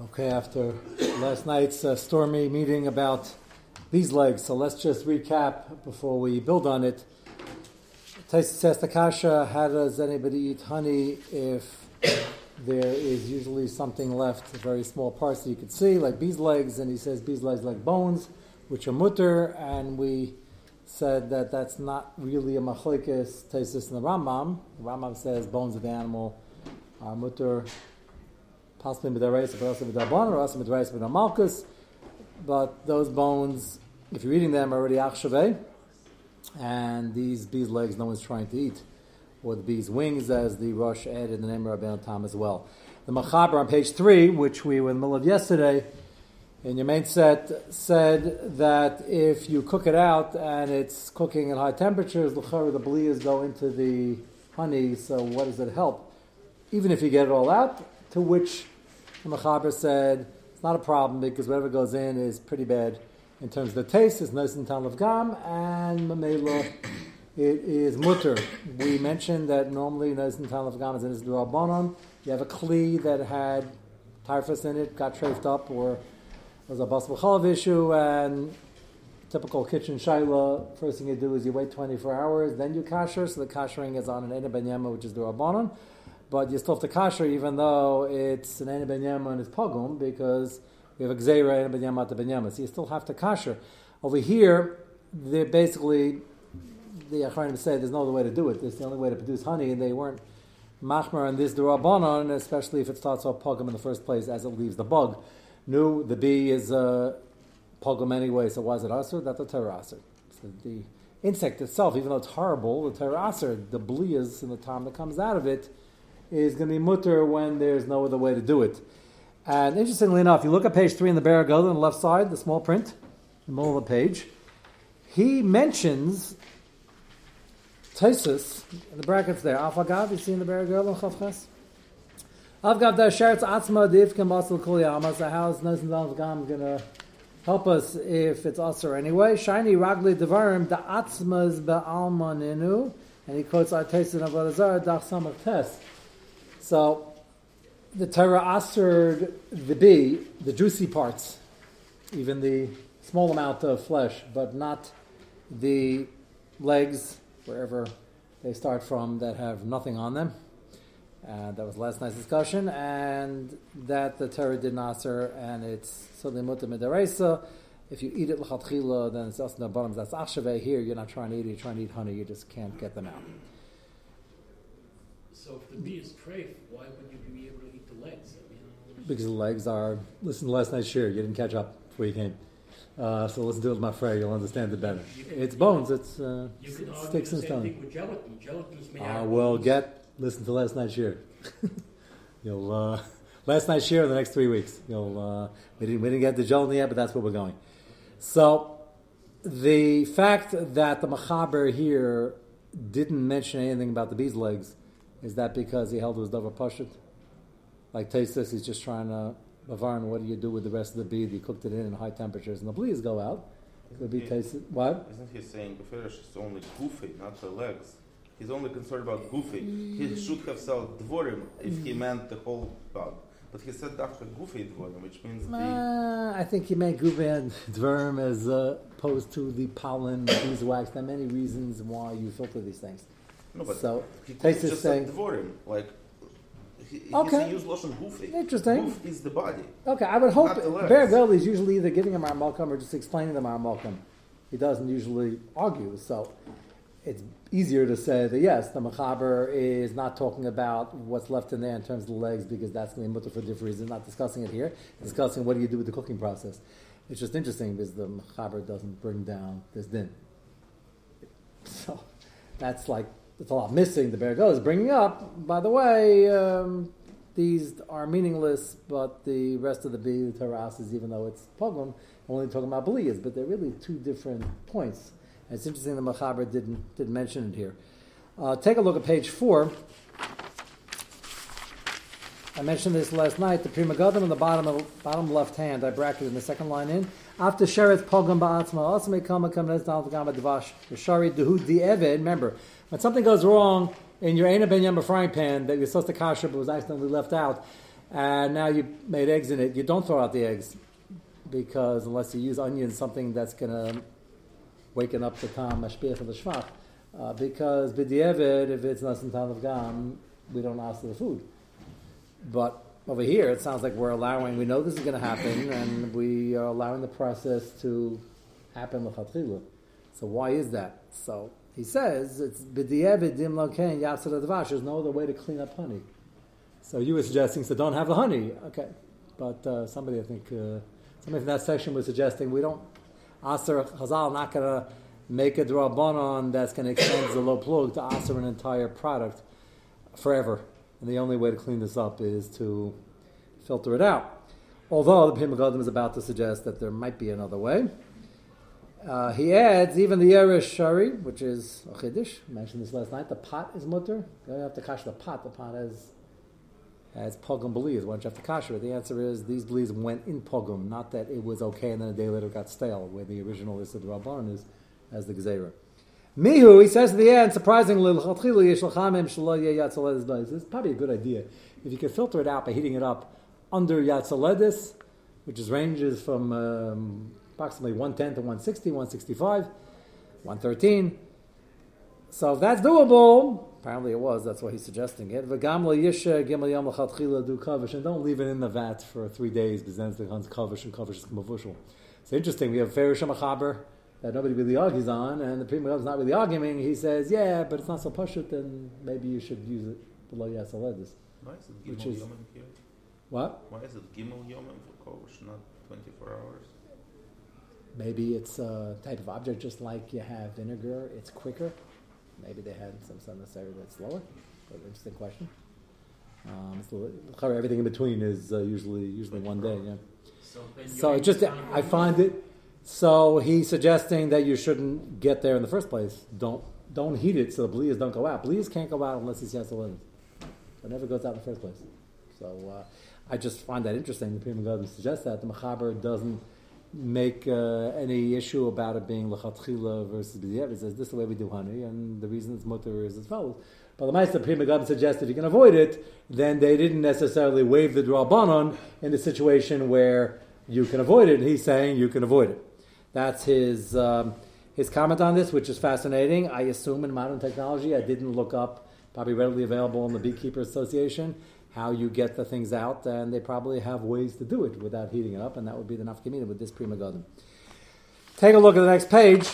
Okay, after last night's uh, stormy meeting about these legs, so let's just recap before we build on it. Taisa says Takasha, how does anybody eat honey if there is usually something left, a very small parts that you could see, like bees' legs, and he says bees' legs like bones, which are mutter, and we said that that's not really a machlekes Taisis in the Rambam. The Rambam says bones of the animal are mutter possibly midareis, but also or also midareis midamalkus. But those bones, if you're eating them, are already achshaveh, and these bees' legs, no one's trying to eat, or the bees' wings, as the Rosh added the name of Rabbi Tam as well. The Machaber on page three, which we were in the middle of yesterday, in your main set, said that if you cook it out and it's cooking at high temperatures, the bliyas go into the honey. So what does it help? Even if you get it all out, to which the Mechaber said it's not a problem because whatever goes in is pretty bad in terms of the taste. It's nice and of gam and mamela. It is mutter. We mentioned that normally nice and of gam is in his drabanon. You have a kli that had typhus in it, got trafed up, or was a bas issue, and typical kitchen shaila, first thing you do is you wait 24 hours, then you kasher, so the kashering is on an Ben which is the Rabbanon but you still have to kasher even though it's an Ene Ben and it's pogum because we have a Gzeira Ene Ben Yama to Ben Yama. So you still have to kasher. Over here, they're basically, the Achranim say there's no other way to do it. It's the only way to produce honey, and they weren't machmer on this durabanon, especially if it starts off pogum in the first place as it leaves the bug. No, the bee is a pogum anyway, so why is it asr? That's a terasr. So the insect itself, even though it's horrible, the terasr, the blias and the time that comes out of it, is going to be mutter when there's no other way to do it. And interestingly enough, you look at page three in the Baragol on the left side, the small print, the middle of the page, he mentions Taisus, in the brackets there, Afagav, you see in the Baragol on Chavches? Avgav da sheretz atzma divkem basel kol yamas, the house Nezin Avgam going to help us if it's usher anyway. Shiny ragli devarim, the atzmas be'almaninu, and he quotes our taste in Avodah Dach Samach Tes. So the Torah assered the bee, the juicy parts, even the small amount of flesh, but not the legs, wherever they start from, that have nothing on them. Uh, that was last night's discussion, and that the Torah did not answer, and it's suddenly mutter midaresa. If you eat it l'chatchila, then it's also the bottom. That's achshaveh. Here, you're not trying to eat it; you're trying to eat honey. You just can't get them out. So if the bee is treif, why would you be able to eat the legs? I mean, because the legs are. Listen to last night's share. You didn't catch up before you came. Uh, so listen to it, with my friend. You'll understand it better. Can, it's bones. It's uh, sticks and stones. Gelatin. Gelatin's made uh, well, get listen to last night's share. You'll uh, last night's share in the next three weeks. You'll uh, we didn't we didn't get the gelatin yet, but that's where we're going. So the fact that the machaber here didn't mention anything about the bee's legs is that because he held it was Davar Pashut? Like Taisus, he's just trying to, Bavarn, what do you do with the rest of the bead? He cooked it in in high temperatures and the bleeds go out. Could be tasted. What? Isn't he saying Beferish is only goofy, not the legs? He's only concerned about goofy. He should have said dvorim if he meant the whole bug. But he said dafka goofy dvorim, which means the. Uh, I think he meant goofy and dvorim as uh, opposed to the pollen, beeswax. There are many reasons why you filter these things. No, but so he just saying dvorim, like he, okay. he used lashon gufi. Eh? Interesting. Guf is the body. Okay, I would hope Bear Bell is usually either giving him our malcolm or just explaining them our malcolm. He doesn't usually argue, so it's easier to say that yes, the machaber is not talking about what's left in there in terms of the legs because that's going to be mutter for different reasons. Not discussing it here. Discussing what do you do with the cooking process. It's just interesting because the machaber doesn't bring down this din. So that's like it's a lot missing. The Bear is bringing up. By the way, um, these are meaningless, but the rest of the B, terraces, even though it's pogrom, only talking about Beliyas, but they're really two different points. And it's interesting the Machaber didn't didn't mention it here. Uh, take a look at page four. I mentioned this last night. The Pri Megadim on the bottom of, bottom left hand, I bracketed in the second line in. After Sheret Pogam Ba'atzma, also may come and come as Dal Gama Devash, Shari Dehu Di'eved. Remember, when something goes wrong in your Ena Ben frying pan that you're supposed to kasher but was accidentally left out, and now you made eggs in it. You don't throw out the eggs because unless you use onions, something that's going to waken up the tam mashpich of the shvach. Uh, because b'di'evid, if it's nasan tam of gam, we don't ask for the food. But over here, it sounds like we're allowing. We know this is going to happen, and we are allowing the process to happen. So why is that? So he says it's b'di'evid dim lokein yatzar advash. There's no other way to clean up honey. So you were suggesting so don't have the honey, okay? But uh, somebody I think uh, somebody from that section was suggesting we don't aser Chazal not going to make a drabanon that's going to extend the low plug to aser an entire product forever, and the only way to clean this up is to filter it out. Although the Pima is about to suggest that there might be another way. Uh, he adds even the Yeresh Shari, which is a Chiddush, mentioned this last night, the pot is mutter. You don't have to cash the pot, the pot has as pogum believed. Why don't you have to kasher? It? The answer is these beliefs went in pogum, not that it was okay and then a day later it got stale, where the original is the Rabban is as the Gzeira. Mihu, he says at the end, surprisingly, it's probably a good idea if you could filter it out by heating it up under Yatzaledis, which is ranges from um, approximately 110 to 160, 165, 113. So if that's doable, apparently it was, that's why he's suggesting it. And don't leave it in the vat for three days, because then it's becomes kavish and kavish is mavushal. It's interesting, we have Ferish Machaber that nobody really argues on, and the Prima is not really arguing. He says, yeah, but it's not so pashut, then maybe you should use it below Yasaledis. Why is it Which Gimel is- Yomim here? What? Why is it Gimel Yomim for Kosh, not 24 hours? Maybe it's a type of object just like you have vinegar, it's quicker. Maybe they had some sun necessary that's slower. But interesting question. Um, so everything in between is uh, usually usually one day. Yeah. So, So just I find it. So he's suggesting that you shouldn't get there in the first place. Don't don't heat it so the bleas don't go out. Bleas can't go out unless it's yasalin. It never goes out in the first place. So uh, I just find that interesting. The Pri Megadim suggests that the Mechaber doesn't make uh, any issue about it being lechatchila versus b'diavad. It says this is the way we do honey, and the reason it's mutter is as follows. But the Meister Prima suggests if you can avoid it, then they didn't necessarily waive the drabanon in the situation where you can avoid it. He's saying you can avoid it. That's his um, his comment on this, which is fascinating. I assume in modern technology, I didn't look up, probably readily available in the Beekeeper Association, how you get the things out, and they probably have ways to do it without heating it up, and that would be the nafkamina with this Pri Megadim. Take a look at the next page.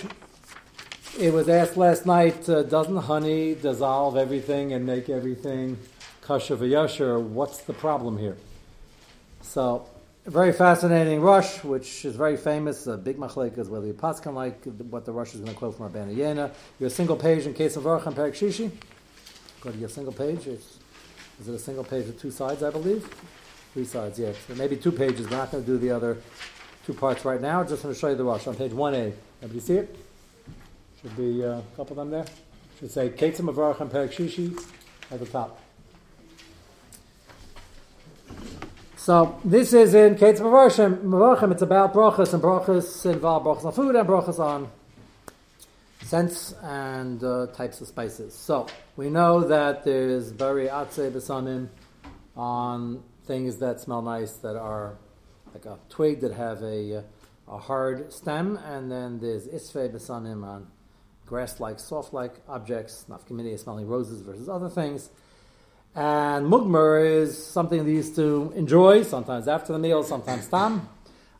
It was asked last night, uh, doesn't honey dissolve everything and make everything kasha v'yasher? What's the problem here? So, very fascinating Rosh, which is very famous, a big machlekas, whether you paskan like what the Rosh is going to quote from Rabbeinu Yonah. Your single page in case of Varach and Perik Shishi. Go to your single page. It's, is it a single page with two sides, I believe? Three sides, yes. So maybe two pages. We're not going to do the other two parts right now. Just going to show you the Rosh on page 1A. Everybody see it? Should be uh, a couple of them there. Should say Ketzim of Varach and Perik Shishi at the top. So this is in Ketzim of Varachim. It's about brachas and brachas involve brachas on food and brachas on scents and uh, types of spices. So we know that there's bari atze besamim on things that smell nice that are like a twig that have a, a hard stem, and then there's isfe besamim on grass-like, soft-like objects. Nafkamini is smelling roses versus other things. And mugmer is something they used to enjoy, sometimes after the meal, sometimes tam.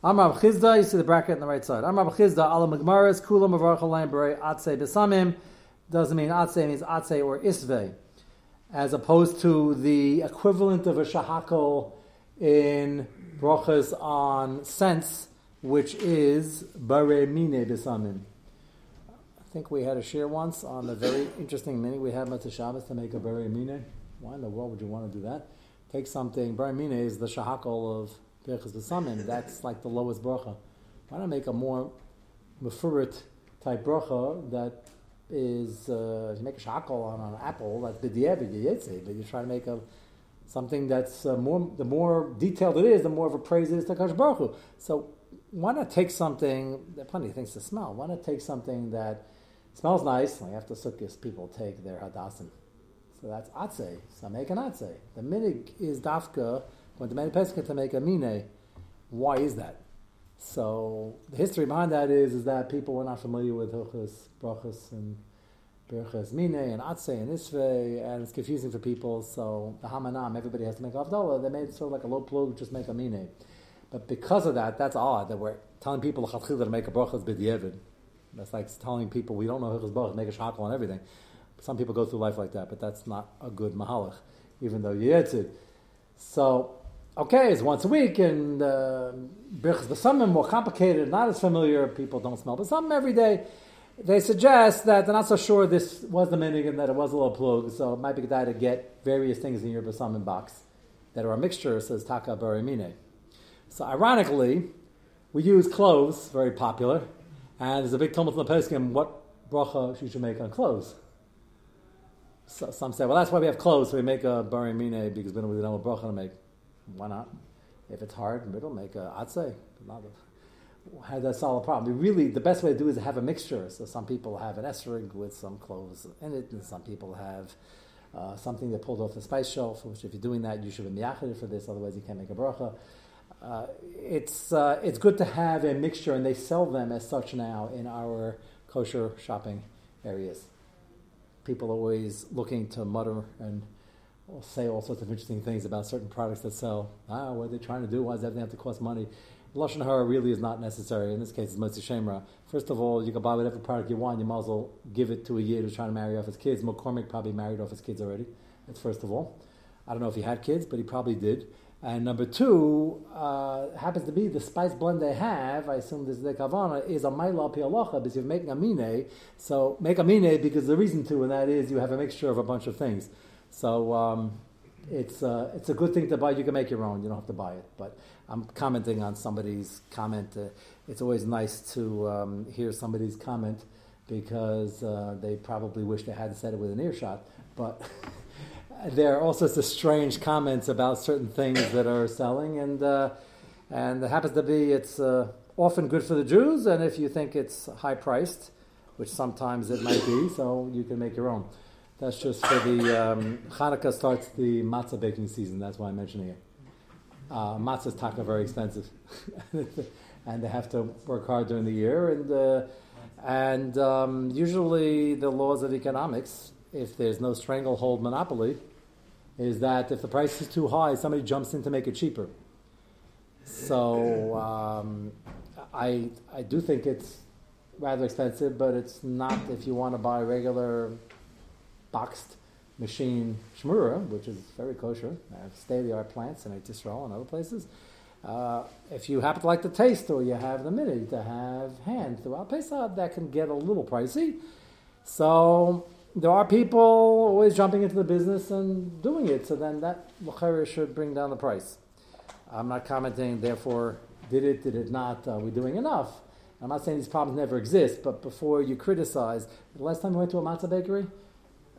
Amar Chisda, you see the bracket on the right side. Amar Chisda, ala magmaris, kula mavarcha laim b'rei atze besamim. Doesn't mean atze, means atze or isve. As opposed to the equivalent of a shahakol in brachas on sense, which is bare mine besamim. I think we had a share once on the very interesting mini we had Matzah Shabbos to make a bare mine. Why in the world would you want to do that? Take something, bare mine is the shahakol of Birchas Besamim. That's like the lowest bracha. Why not make a more mefurit type bracha that is, uh, you make a shakal on an apple, that's b'diavad, yitze, but you try to make a something that's uh, more, the more detailed it is, the more of a praise it is to Kadosh Baruch Hu. So why not take something, there are plenty of things to smell, why not take something that smells nice, like after Sukkot, people take their hadassim. So that's atze. So make an atze. The minig is dafka went to Many Pesach to make a mine. Why is that? So the history behind that is, is that people were not familiar with Hilchas, Brachas, and Birchas Mine, and Atse, and Isve, and it's confusing for people. So the Hamanam, everybody has to make Avdallah. They made sort of like a low plug, just make a Mine. But because of that, that's odd that we're telling people to make a Brachas B'di'evid. That's like telling people we don't know Hilchas Brachas, make a Shakal and everything. Some people go through life like that, but that's not a good Mahalach, even though you it. So okay, it's once a week, and uh, the are more complicated, not as familiar. People don't smell, some every day. They suggest that they're not so sure this was the minig and that it was a little plug, so it might be good to get various things in your basamin box that are a mixture, says taka barimine. So ironically, we use cloves, very popular, and there's a big tumult in the poskim what bracha you should make on cloves. So some say, well, that's why we have cloves, so we make a barimine because we don't know what bracha to make. Why not? If it's hard, middle, make a atzeh. How does that solve a problem? really, the best way to do it is to have a mixture. So some people have an esrog with some cloves in it, and some people have uh, something that pulled off the spice shelf, which if you're doing that, you should be miyachid for this, otherwise you can't make a bracha. Uh, it's, uh, it's good to have a mixture, and they sell them as such now in our kosher shopping areas. People are always looking to mutter and will say all sorts of interesting things about certain products that sell. Ah, what are they trying to do? Why does everything have to cost money? Lashon Hara really is not necessary. In this case, it's Motzi Shemra. First of all, you can buy whatever product you want. You might as well give it to a yid who's trying to marry off his kids. McCormick probably married off his kids already. That's first of all. I don't know if he had kids, but he probably did. And number two, uh, happens to be the spice blend they have, I assume this is the kavana, is a maila pialacha because you're making a mine. So make a mine because the reason to, and that is you have a mixture of a bunch of things. So um, it's, uh, it's a good thing to buy. You can make your own. You don't have to buy it. But I'm commenting on somebody's comment. Uh, it's always nice to um, hear somebody's comment because uh, they probably wish they hadn't said it with an earshot. But there are all sorts of strange comments about certain things that are selling, and uh, and it happens to be it's uh, often good for the Jews, and if you think it's high priced, which sometimes it might be, so you can make your own. That's just for the um, Hanukkah starts the matzah baking season. That's why I'm mentioning it. Uh, matzah is taka very expensive, and they have to work hard during the year. And uh, and um, usually the laws of economics, if there's no stranglehold monopoly, is that if the price is too high, somebody jumps in to make it cheaper. So um, I I do think it's rather expensive, but it's not if you want to buy regular boxed machine shmura, which is very kosher. I have state-of-the-art plants in Israel and other places. Uh, if you happen to like the taste or you have the minute to have hand throughout Pesach, that can get a little pricey. So there are people always jumping into the business and doing it. So then that should bring down the price. I'm not commenting, therefore, did it, did it not, are we doing enough? I'm not saying these problems never exist, but before you criticize, the last time we went to a matzah bakery,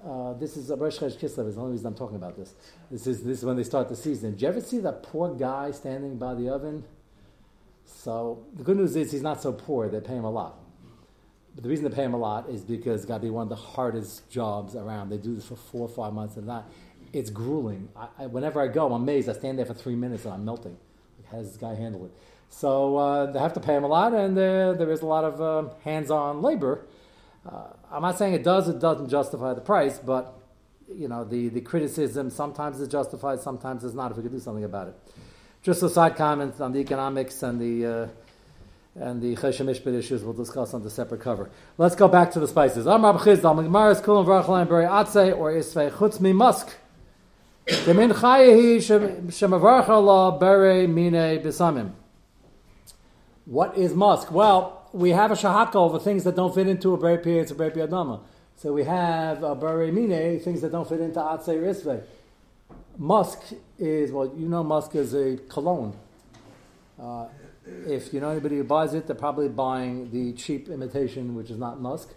uh, this is Rosh Chodesh Kislev. Is the only reason I'm talking about this. This is this is when they start the season. Did you ever see that poor guy standing by the oven? So the good news is he's not so poor. They pay him a lot. But the reason they pay him a lot is because it's got to be one of the hardest jobs around. They do this for four or five months and that. It's grueling. I, I, whenever I go, I'm amazed. I stand there for three minutes and I'm melting. Like, how does this guy handle it? So uh, they have to pay him a lot, and uh, there is a lot of uh, hands-on labor. Uh, I'm not saying it does, it doesn't justify the price, but you know the, the criticism sometimes is justified, sometimes it's not. If we could do something about it, just a side comment on the economics and the uh, and the Choshen Mishpat issues we'll discuss on the separate cover. Let's go back to the spices. M'gmaris kulam atze or isvei chutz mi musk. Chayehi mine. What is musk? Well, we have a shahaka over things that don't fit into a beri piyetz, a beri piyadama. So we have a beri mine, things that don't fit into atzei risve. Musk is, well, you know musk is a cologne. Uh, if you know anybody who buys it, they're probably buying the cheap imitation, which is not musk.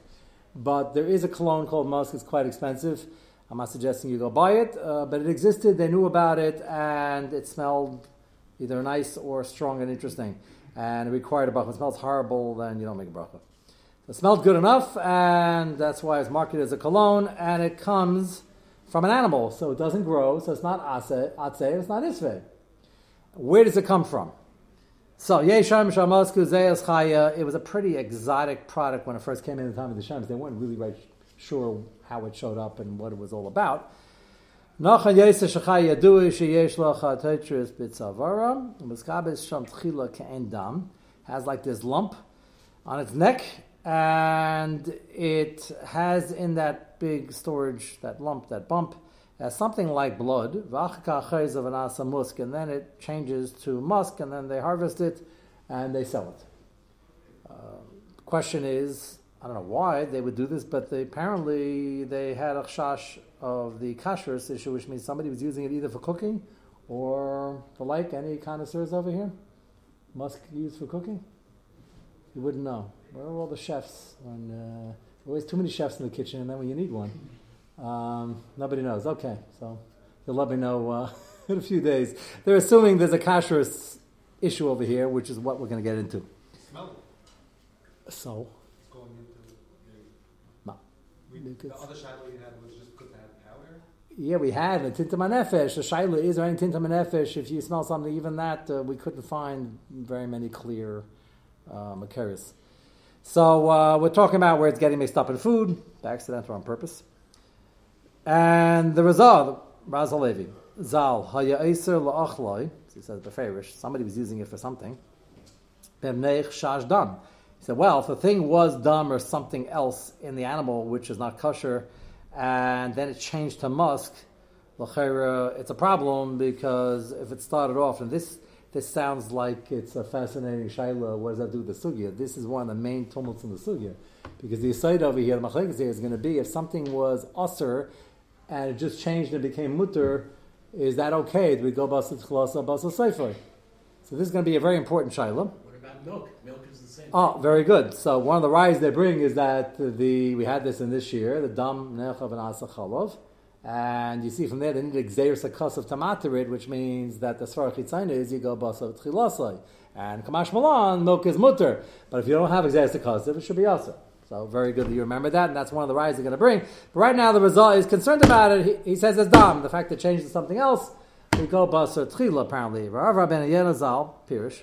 But there is a cologne called musk, it's quite expensive. I'm not suggesting you go buy it, uh, but it existed, they knew about it, and it smelled either nice or strong and interesting and it required a bracha. It smells horrible, then you don't make a bracha. It smelled good enough, and that's why it's marketed as a cologne, and it comes from an animal, so it doesn't grow, so it's not ase, atse, it's not isve. where does it come from? So Yesham Shamasku Zayas Chaya, it was a pretty exotic product when it first came in the time of the Shams. They weren't really right sure how it showed up and what it was all about. Nachan Shachai Yadui Sheyesh Lacha Tetris Sham Tchila Dam, has like this lump on its neck, and it has in that big storage, that lump, that bump, as something like blood, of musk, and then it changes to musk, and then they harvest it and they sell it. Uh, question is, I don't know why they would do this, but they, apparently they had a chash of the kashrus issue, which means somebody was using it either for cooking or for like. Any connoisseurs over here? Musk used for cooking? You wouldn't know. Where are all the chefs? When uh, always too many chefs in the kitchen, and then when you need one. Um, nobody knows. Okay, so you'll let me know uh, in a few days. They're assuming there's a kashrus issue over here, which is what we're going to get into. Smell. So, It's going into. No. We, the other shiloh you had was just because it had power. yeah, we had a tinta manefesh. The shaila is there any tinta manefesh? If you smell something, even that uh, we couldn't find very many clear uh, makaris. So uh, we're talking about where it's getting mixed up in food, by accident or on purpose. And the result, Raz Halevi, Zal, Haya Eser La'achloi, he says Beferish, somebody was using it for something. Bemneich Shash Dam. Said, well, if the thing was dumb or something else in the animal which is not kosher, and then it changed to musk, it's a problem because if it started off, and this this sounds like it's a fascinating shaila. What does that do with the sugya? This is one of the main tumults in the sugya, because the aside over here, the machlekes here is going to be if something was usr and it just changed and became mutter, is that okay? Do we go basil chalasa basil sefer? So this is going to be a very important shaila. What about milk? Milk. Oh, very good. So one of the rides they bring is that the we had this in this year, the dam nechav and asa chalov, and you see from there they need exer sakas of tamatarid, which means that the svara chitzayna is you go basav tchilasai, and kamash malan milk is mutter, but if you don't have exer sakas, it should be also. So very good that you remember that, and that's one of the rides they're going to bring. But right now the result is concerned about it. He, he says it's dam. The fact that it changed to something else, we go basar tchila apparently. Rav Rabbeinu Yenazal Pirish.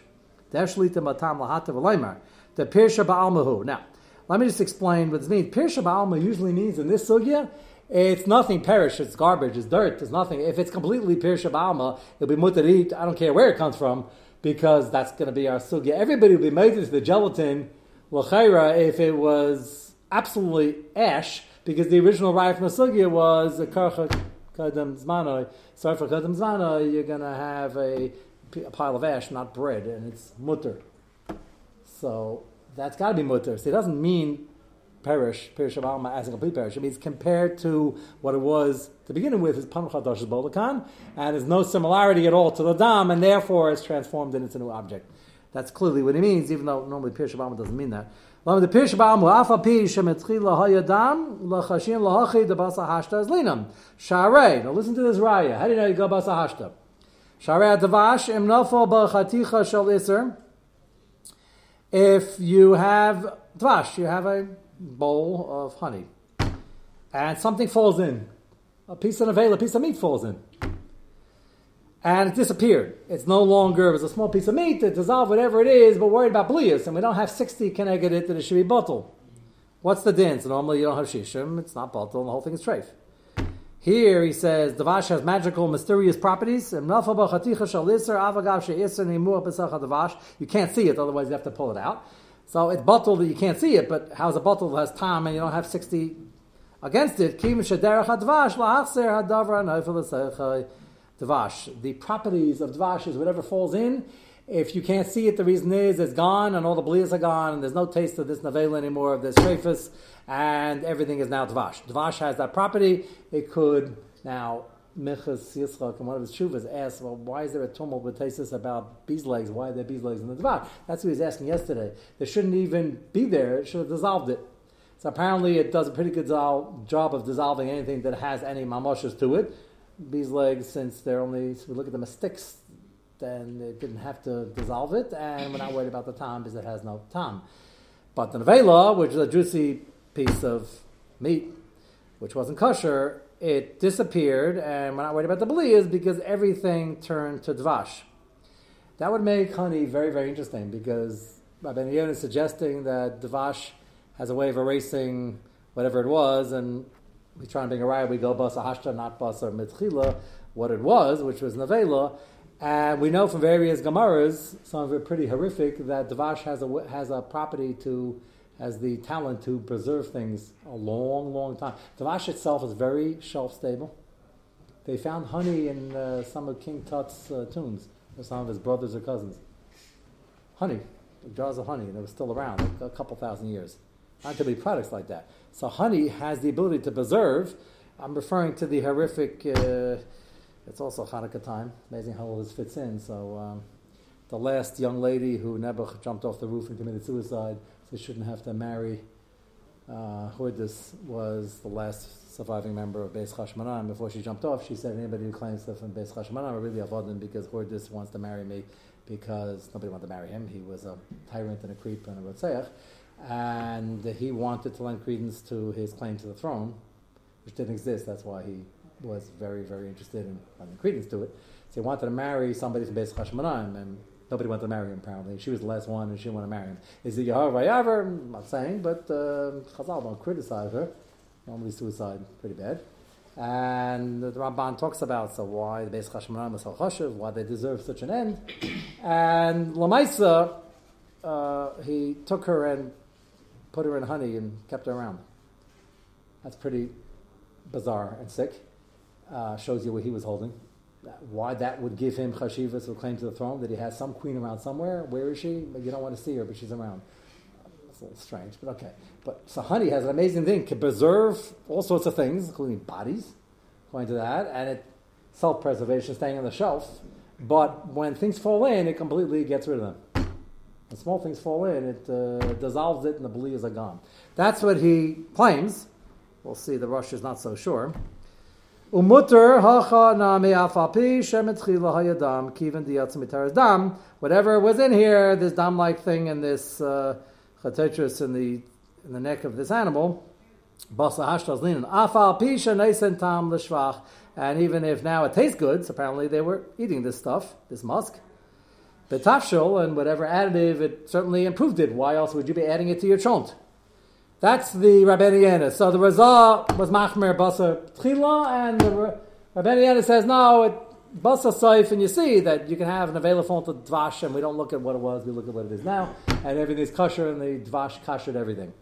Der shlita matam lahata v'leimer. The pirsha ba'almahu. Now, let me just explain what this means. Pirsha ba'alma usually means in this sugya, it's nothing perish, it's garbage, it's dirt, it's nothing. If it's completely pirsha ba'alma, it'll be eat. I don't care where it comes from, because that's going to be our sugya. Everybody will be made into the gelatin, l'chaira, if it was absolutely ash, because the original right from the sugya was a karcha kadam zmanoi. Sorry for kadam zmanoi, you're going to have a, a pile of ash, not bread, and it's mutter. So that's got to be mutter. So it doesn't mean perish, perish of alma as a complete perish. It means compared to what it was to begin with, is panchadash bolakan, and there's no similarity at all to the dam, and therefore it's transformed into a new object. That's clearly what it means, even though normally perish of alma doesn't mean that. The pi. Now listen to this raya. How do you know you go basa hashta? If you have dvash, you have a bowl of honey, and something falls in, a piece of nevela, a piece of meat falls in, and it disappeared. It's no longer, it was a small piece of meat, it dissolved, whatever it is, but worried about blias, and we don't have 60 connected it that it should be bottle. What's the din? So normally you don't have shishim, it's not bottle, and the whole thing is treif. Here he says Davash has magical, mysterious properties. You can't see it, otherwise you have to pull it out. So it's bottled that you can't see it, but how's a bottle that has time and you don't have 60 against it? The properties of Dvash is whatever falls in. If you can't see it, the reason is it's gone and all the blias are gone and there's no taste of this Navela anymore, of this Shafis, and everything is now Dvash. Dvash has that property. It could now Minchas Yitzchak and one of his shuvas asked, well, why is there a tumult with Tesis about bees legs? Why are there bees legs in the Dvash? That's what he was asking yesterday. There shouldn't even be there. It should have dissolved it. So apparently it does a pretty good job of dissolving anything that has any mamoshes to it. Bees legs, since they're only, so we look at them as sticks, then it didn't have to dissolve it, and we're not worried about the time because it has no time. But the nevela, which is a juicy piece of meat, which wasn't kosher, it disappeared, and we're not worried about the blias because everything turned to dvash. That would make honey very, very interesting because Rabbi Yon is suggesting that Davash has a way of erasing whatever it was, and we try and bring a riot, we go basa hashta, not basa mitchila, what it was, which was nevela. And we know from various Gemaras, some of it pretty horrific, that Davash has a, has a property to, has the talent to preserve things a long, long time. Davash itself is very shelf stable. They found honey in uh, some of King Tut's uh, tombs, or some of his brothers or cousins. Honey, jars of honey, and it was still around a couple thousand years. Not to be products like that. So honey has the ability to preserve. I'm referring to the horrific. It's also Hanukkah time. Amazing how all this fits in. So um, the last young lady who Nebuch jumped off the roof and committed suicide, so she shouldn't have to marry. Uh, was the last surviving member of Beis Chashmanan. Before she jumped off, she said, anybody who claims stuff from Beis Chashmanan are really avodim because Hordis wants to marry me because nobody wanted to marry him. He was a tyrant and a creep and a rotzeach. And he wanted to lend credence to his claim to the throne, which didn't exist. That's why he was very, very interested in lending credence to it. So he wanted to marry somebody from Beis Chashmonaim, and nobody wanted to marry him, apparently. She was the last one, and she didn't want to marry him. Is it Yehovah Yaver? I'm not saying, but uh, Chazal don't criticize her. Normally suicide, pretty bad. And the Ramban talks about so why the Beis Chashmonaim was so chashuv, why they deserve such an end. And Lamaisa, uh, he took her and put her in honey and kept her around. That's pretty bizarre and sick. Uh, shows you what he was holding. Why that would give him chashivas or claim to the throne, that he has some queen around somewhere. Where is she? You don't want to see her, but she's around. It's a little strange, but okay. But honey has an amazing thing, can preserve all sorts of things, including bodies, according to that, and it self-preservation, staying on the shelf. But when things fall in, it completely gets rid of them. When small things fall in, it uh, dissolves it, and the believers are gone. That's what he claims. We'll see. The Rosh is not so sure. Umutter hacha hayadam kiven diyatzimitaras dam. Whatever was in here, this dam-like thing in this uh, in the in the neck of this animal, basa hashtas linen neisen tam. And even if now it tastes good, so apparently they were eating this stuff, this musk. Betafshil and whatever additive, it certainly improved it. Why else would you be adding it to your chont? That's the Rabbani So the Razah was Machmer Basa Tchila, and the Rabbani says, no, it Basa Saif, and you see that you can have an available to Dvash, and we don't look at what it was, we look at what it is now, and everything is kosher, and the Dvash kashered everything.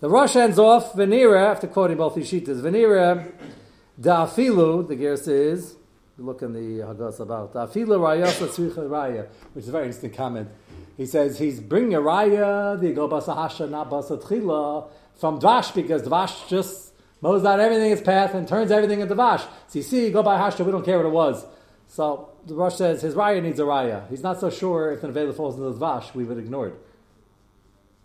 The Rosh ends off, Venira, after quoting both these Yishitas, Venira, Da'afilu, the gear says, look in the Haggas about, Da'afilu Raya, which is a very interesting comment. He says he's bringing a raya, the go basa hasha, not basa tchila, from dvash, because dvash just mows out everything in its path and turns everything into dvash. So you see, go by hasha, we don't care what it was. So the Rosh says his raya needs a raya. He's not so sure if the Nevela falls into the dvash, we would ignore it.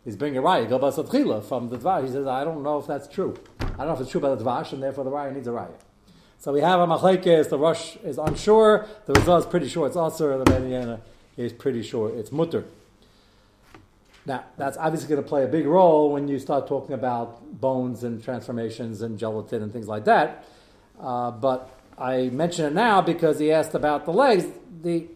He's bringing a raya, go basa tchila, from the dvash. He says, I don't know if that's true. I don't know if it's true about the dvash, and therefore the raya needs a raya. So we have a machlekes, the Rosh is unsure, the result is pretty sure it's also the Mediana is pretty sure it's mutter. Now, that's obviously going to play a big role when you start talking about bones and transformations and gelatin and things like that. Uh, but I mention it now because he asked about the legs. The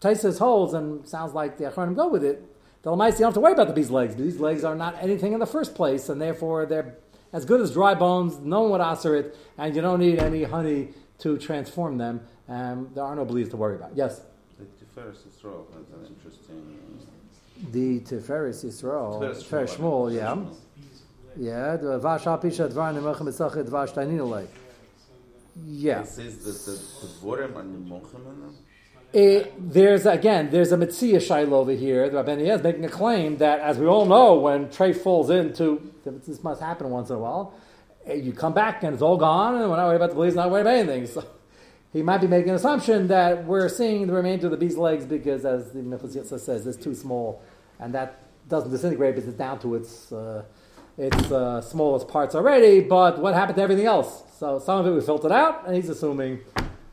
Taisus holds, and sounds like the Achronim go with it. The Lamaisi don't have to worry about the bee's legs. These legs are not anything in the first place, and therefore they're as good as dry bones. No one would answer it, and you don't need any honey to transform them. And there are no beliefs to worry about. Yes? The an interesting. The Tiferes Yisrael, Tiferes Tiferes Shmuel, Shmuel, yeah. Yeah, the Vash Apisha Dvar Nemachem Esachet Vash Taininolei. Yeah. It says that the the Dvorim are Nimochim in. It, there's again, there's a Mitzvah Shail over here. The Rabbi is making a claim that, as we all know, when Trey falls into this must happen once in a while. eh, You come back and it's all gone, and we're not worried about the bleeds, not worried about anything. So he might be making an assumption that we're seeing the remainder of the bee's legs because, as the Yitza says, it's too small, and that doesn't disintegrate because it's down to its uh, its uh, smallest parts already. But what happened to everything else? So some of it we filtered out, and he's assuming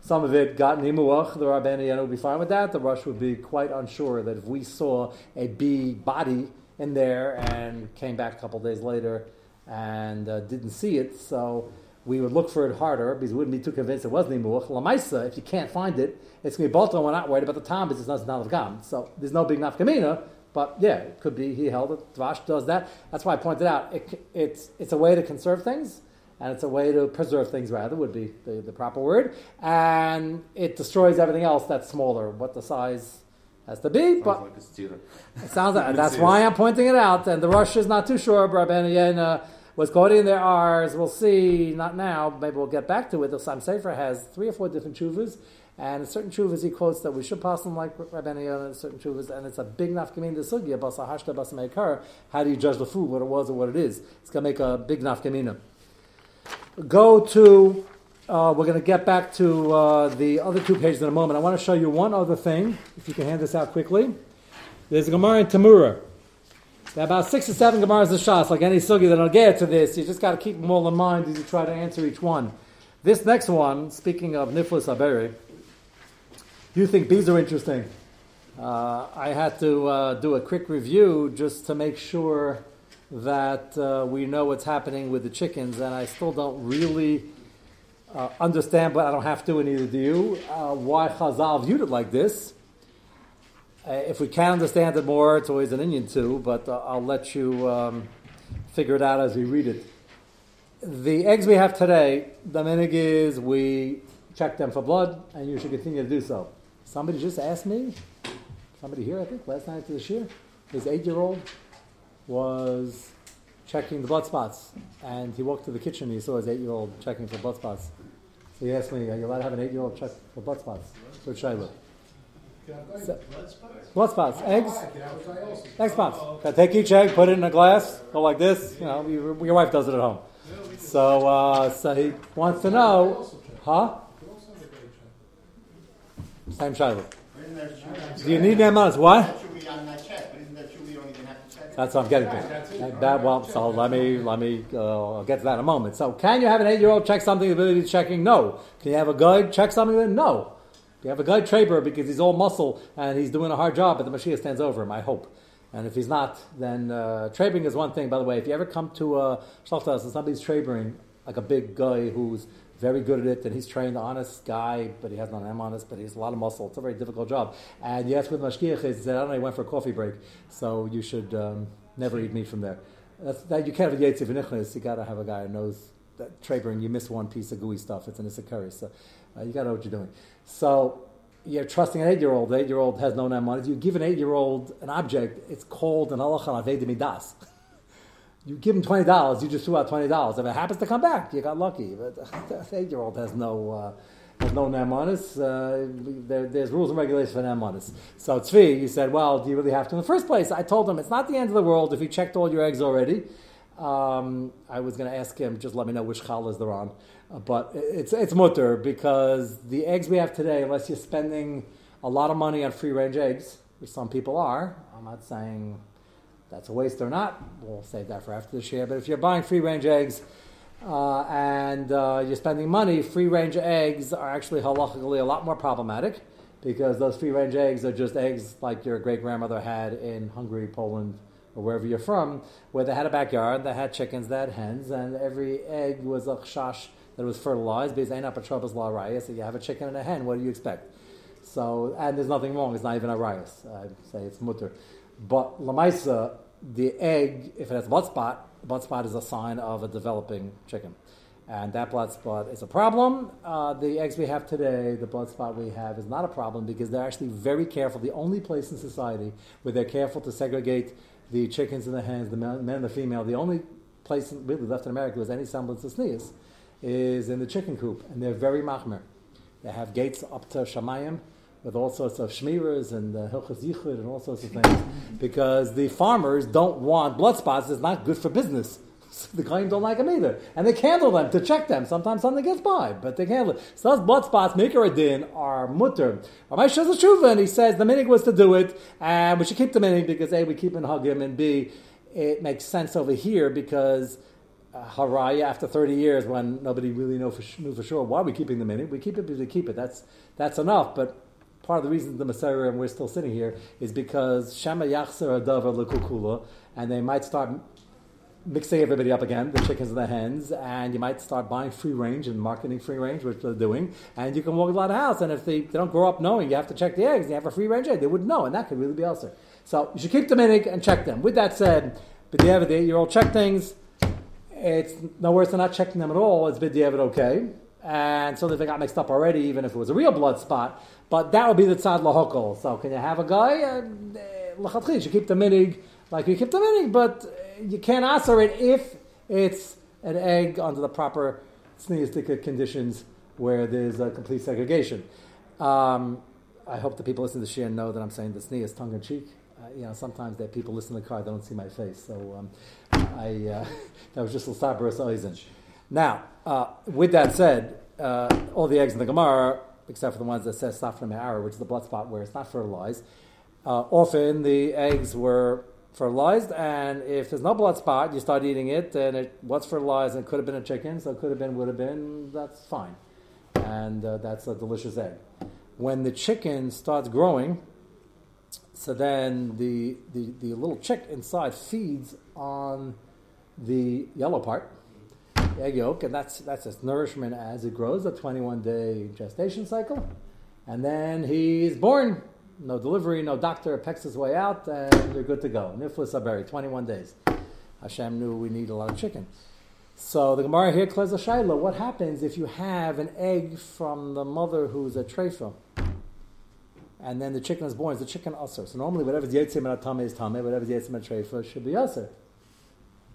some of it got nimuach. The Rabbani would be fine with that. The Rosh would be quite unsure that if we saw a bee body in there and came back a couple days later and uh, didn't see it, so we would look for it harder because we wouldn't be too convinced it was Nimuach. Lamaisa, if you can't find it, it's going to be Balta, we're not worried about the time because it's not Gam. So there's no big Nafkamina, but yeah, it could be he held it. Dvash does that. That's why I pointed out it, it's, it's a way to conserve things and it's a way to preserve things rather would be the, the proper word and it destroys everything else that's smaller what the size has to be but like it sounds like that's why i'm pointing it out and the Rosh is not too sure Yena was quoting their R's. We'll see, not now, maybe we'll get back to it. The Sam Sefer has three or four different chuvas, and in certain chuvas he quotes that we should pass them like Yonah, in certain chuvas, and it's a big nafkamin the sugya, basa hashta. How do you judge the food, what it was or what it is? It's going to make a big nafkamina. Go to, uh, we're going to get back to uh, the other two pages in a moment. I want to show you one other thing, if you can hand this out quickly. There's a Gemara in Tamura. There are about six or seven Gemaras of Shas, like any sugi that I'll get to this. You just got to keep them all in mind as you try to answer each one. This next one, speaking of Niflis Aberi, you think bees are interesting. Uh, I had to uh, do a quick review just to make sure that uh, we know what's happening with the chickens, and I still don't really uh, understand, but I don't have to, and neither do you, uh, why Chazal viewed it like this. Uh, if we can understand it more, it's always an Indian too, but uh, I'll let you um, figure it out as we read it. The eggs we have today, the minig is we check them for blood, and you should continue to do so. Somebody just asked me, somebody here, I think, last night to the year, his eight-year-old was checking the blood spots, and he walked to the kitchen. and He saw his eight-year-old checking for blood spots. So he asked me, "Are you allowed to have an eight-year-old check for blood spots?" So Shaila. So- blood spots, eggs, egg spots. Gotta take each egg, put it in a glass, go like this. You know, your, your wife does it at home. So, uh, so he wants to know, huh? Same Shaila. Do you need on What? That should be on that check, but isn't that true? We don't even have to check? That's what I'm getting to. That, that- well, so let me let me uh, I'll get to that in a moment. So, can you have an eight-year-old check something the ability to checking? No. Can you have a guy check something? No. You have a guy trader because he's all muscle and he's doing a hard job, but the Mashiach stands over him. I hope. And if he's not, then uh, is one thing. By the way, if you ever come to a shaltas and somebody's trading, like a big guy who's very good at it, and he's trained, honest guy, but he has not M honest, but he has a lot of muscle. It's a very difficult job. And ask with Mashgiach, he said, I don't know, he went for a coffee break, so you should um, never eat meat from there. That's, that you can't have a Nichnas, you got to have a guy who knows that trading, you miss one piece of gooey stuff, it's an Issachari. So uh, you got to know what you're doing. So you're trusting an eight-year-old. The eight-year-old has no name it. You give an eight-year-old an object. It's called an halacha aved midas. You give him twenty dollars. You just threw out twenty dollars. If it happens to come back, you got lucky. But the eight-year-old has no uh, has no nemanis. Uh, there, there's rules and regulations for nemanis. So Tzvi, you said, well, do you really have to? In the first place, I told him it's not the end of the world if you checked all your eggs already. Um, I was going to ask him just let me know which challahs they're on. Uh, but it's it's mutter because the eggs we have today, unless you're spending a lot of money on free range eggs, which some people are, I'm not saying that's a waste or not. We'll save that for after this year. But if you're buying free range eggs uh, and uh, you're spending money, free range eggs are actually halachically a lot more problematic because those free range eggs are just eggs like your great grandmother had in Hungary, Poland, or wherever you're from, where they had a backyard, they had chickens, they had hens, and every egg was a chash that was fertilized because ain't up a troubles la raya. So you have a chicken and a hen, what do you expect? So, and there's nothing wrong, it's not even a rayas. I say it's mutter. But lamaisa, the egg, if it has a blood spot, blood spot is a sign of a developing chicken. And that blood spot is a problem. Uh, the eggs we have today, the blood spot we have, is not a problem because they're actually very careful. The only place in society where they're careful to segregate the chickens and the hens, the men, and the female, the only place really left in America with any semblance of sneeze is in the chicken coop. And they're very machmer. They have gates up to Shamayim with all sorts of shmiras and uh, hilchas yichud and all sorts of things, because the farmers don't want blood spots. It's not good for business. The claim don't like them either, and they handle them to check them. Sometimes something gets by, but they handle it. So those blood spots, mikra din, are mutter. Ramesh says a tshuva, and he says the minig was to do it, and we should keep the minig because a we keep in hagim, and b it makes sense over here because uh, haraya after 30 years when nobody really know for, knew for sure why we're keeping the minig. We keep it because we keep it. That's that's enough, but part of the reason the Messiah and we're still sitting here is because Shema Yachzer Adavar Lekukula, and they might start mixing everybody up again, the chickens and the hens, and you might start buying free range and marketing free range, which they're doing, and you can walk a lot of house, and if they, they don't grow up knowing you have to check the eggs, and you have a free range egg, they wouldn't know, and that could really be also. So you should keep them in and check them. With that said, b'diavad, the eight-year-old check things, it's no worse than not checking them at all, it's b'diavad okay, and so they got mixed up already, even if it was a real blood spot, but that would be the tzad lahokol. So can you have a guy? Uh, you keep the minig like you keep the minig, but you can't answer it if it's an egg under the proper sneistic conditions where there's a complete segregation. Um, I hope the people listening to shiur know that I'm saying the sneeze tongue in cheek. Uh, you know, sometimes that people listen to the car, they don't see my face. So um, I uh, that was just a sabras oizen. Now, uh, with that said, uh, all the eggs in the Gemara, except for the ones that says safra me'ara, which is the blood spot where it's not fertilized, uh, often the eggs were fertilized, and if there's no blood spot, you start eating it, and it was fertilized, and could have been a chicken, so it could have been, would have been, that's fine. And uh, that's a delicious egg. When the chicken starts growing, so then the, the, the little chick inside feeds on the yellow part, the egg yolk, and that's, that's its nourishment as it grows, a 21 day gestation cycle. And then he's born no delivery, no doctor, pecks his way out, and they're good to go. Niflis Aberi, 21 days. Hashem knew we need a lot of chicken. So the Gemara here clears a shaila. What happens if you have an egg from the mother who's a treifa, and then the chicken is born? Is the chicken usher? So normally, whatever's yetzim and atame is tame. Whatever's yetzim and treifa should be usher.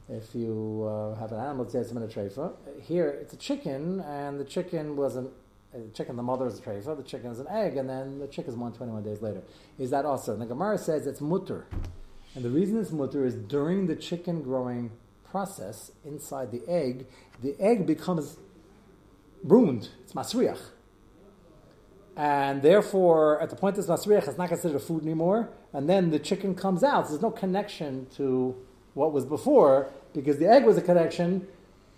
If you uh, have an animal that's yetzim and a treifa, here it's a chicken, and the chicken wasn't the chicken, the mother is a treifa, the chicken is an egg, and then the chicken is born 21 days later. Is that also? And the Gemara says it's mutter. And the reason it's mutter is during the chicken growing process inside the egg, the egg becomes ruined. It's masriach. And therefore, at the point it's masriach, it's not considered a food anymore. And then the chicken comes out. So there's no connection to what was before because the egg was a connection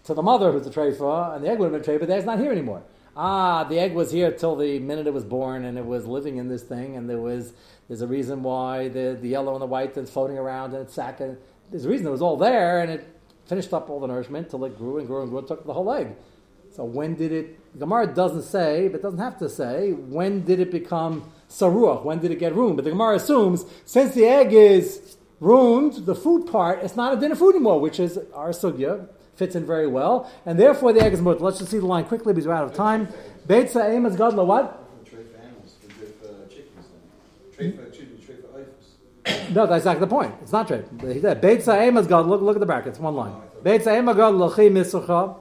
to the mother who's a treifa, and the egg would have been treifa, but the egg's not here anymore ah, the egg was here till the minute it was born, and it was living in this thing, and there was there's a reason why the, the yellow and the white is floating around and its sack. And there's a reason it was all there, and it finished up all the nourishment till it grew and grew and grew, and took the whole egg. So when did it? Gemara doesn't say, but doesn't have to say. When did it become saruach? When did it get ruined? But the Gemara assumes since the egg is ruined, the food part, it's not a dinner food anymore, which is our sugya fits in very well, and therefore the egg is mutter. Let's just see the line quickly because we're out of time. Beit sa'im is gadla what? No, that's exactly the point. It's not trade. He said Beit sa'im is god. Look, look at the brackets. One line. Beit sa'im is god l'chi misucha.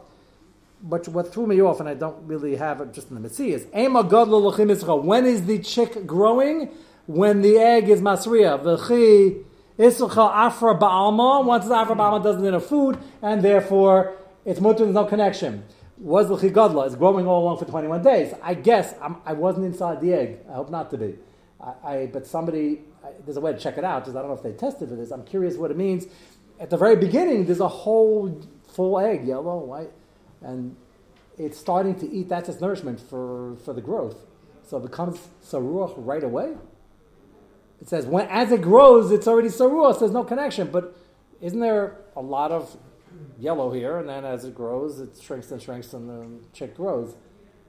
But what threw me off, and I don't really have it just in the mitzvah, is ema misucha. When is the chick growing? When the egg is masriya. V'chi Isucha afra ba'alma. Once it's afra ba'alma, doesn't need a food, and therefore it's mutter. There's no connection. Was the chigadla is growing all along for 21 days. I guess I'm, I was not inside the egg. I hope not to be. I, I but somebody I, there's a way to check it out because I don't know if they tested for this. I'm curious what it means. At the very beginning, there's a whole full egg, yellow, white, and it's starting to eat. That's its nourishment for, for the growth. So it becomes saruach right away. It says when as it grows, it's already saruos. There's no connection. But isn't there a lot of yellow here? And then as it grows, it shrinks and shrinks, and the chick grows.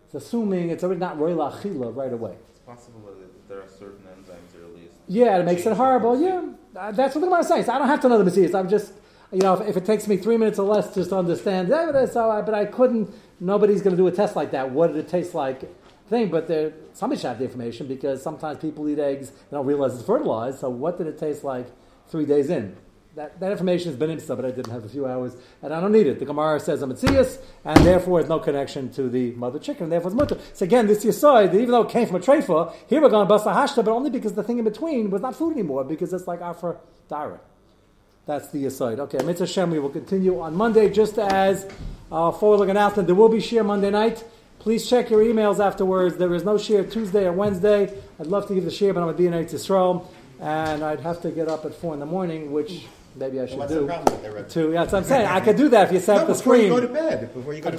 It's assuming it's already not roila achila right away. It's possible that there are certain enzymes released. Yeah, it makes it horrible. Yeah, uh, that's what the Gemara says. I don't have to know the Messias. I'm just, you know, if, if, it takes me three minutes or less just to understand, yeah, but, so I, but I couldn't. Nobody's going to do a test like that. What did it taste like? Thing, but somebody should have the information because sometimes people eat eggs and don't realize it's fertilized. So what did it taste like three days in? That, that information has been in but I didn't have a few hours, and I don't need it. The Gemara says I'm Metzias, and therefore it's no connection to the mother chicken, and therefore it's mutter. So again, this Yisai, even though it came from a treifa, here we're going to bust a hashta, but only because the thing in between was not food anymore, because it's like after dara. That's the aside. Okay, Mitzvah Shem, we will continue on Monday, just as uh, forward-looking announcement. There will be shiur Monday night. Please check your emails afterwards. There is no shiur Tuesday or Wednesday. I'd love to give the shiur, but I'm a going to be in Eretz Yisrael, and I'd have to get up at four in the morning, which maybe I should Well, do. what's the problem with that? To, yeah, that's what I'm saying. I could do that if you set No, up the before you screen. go to bed. Before you go to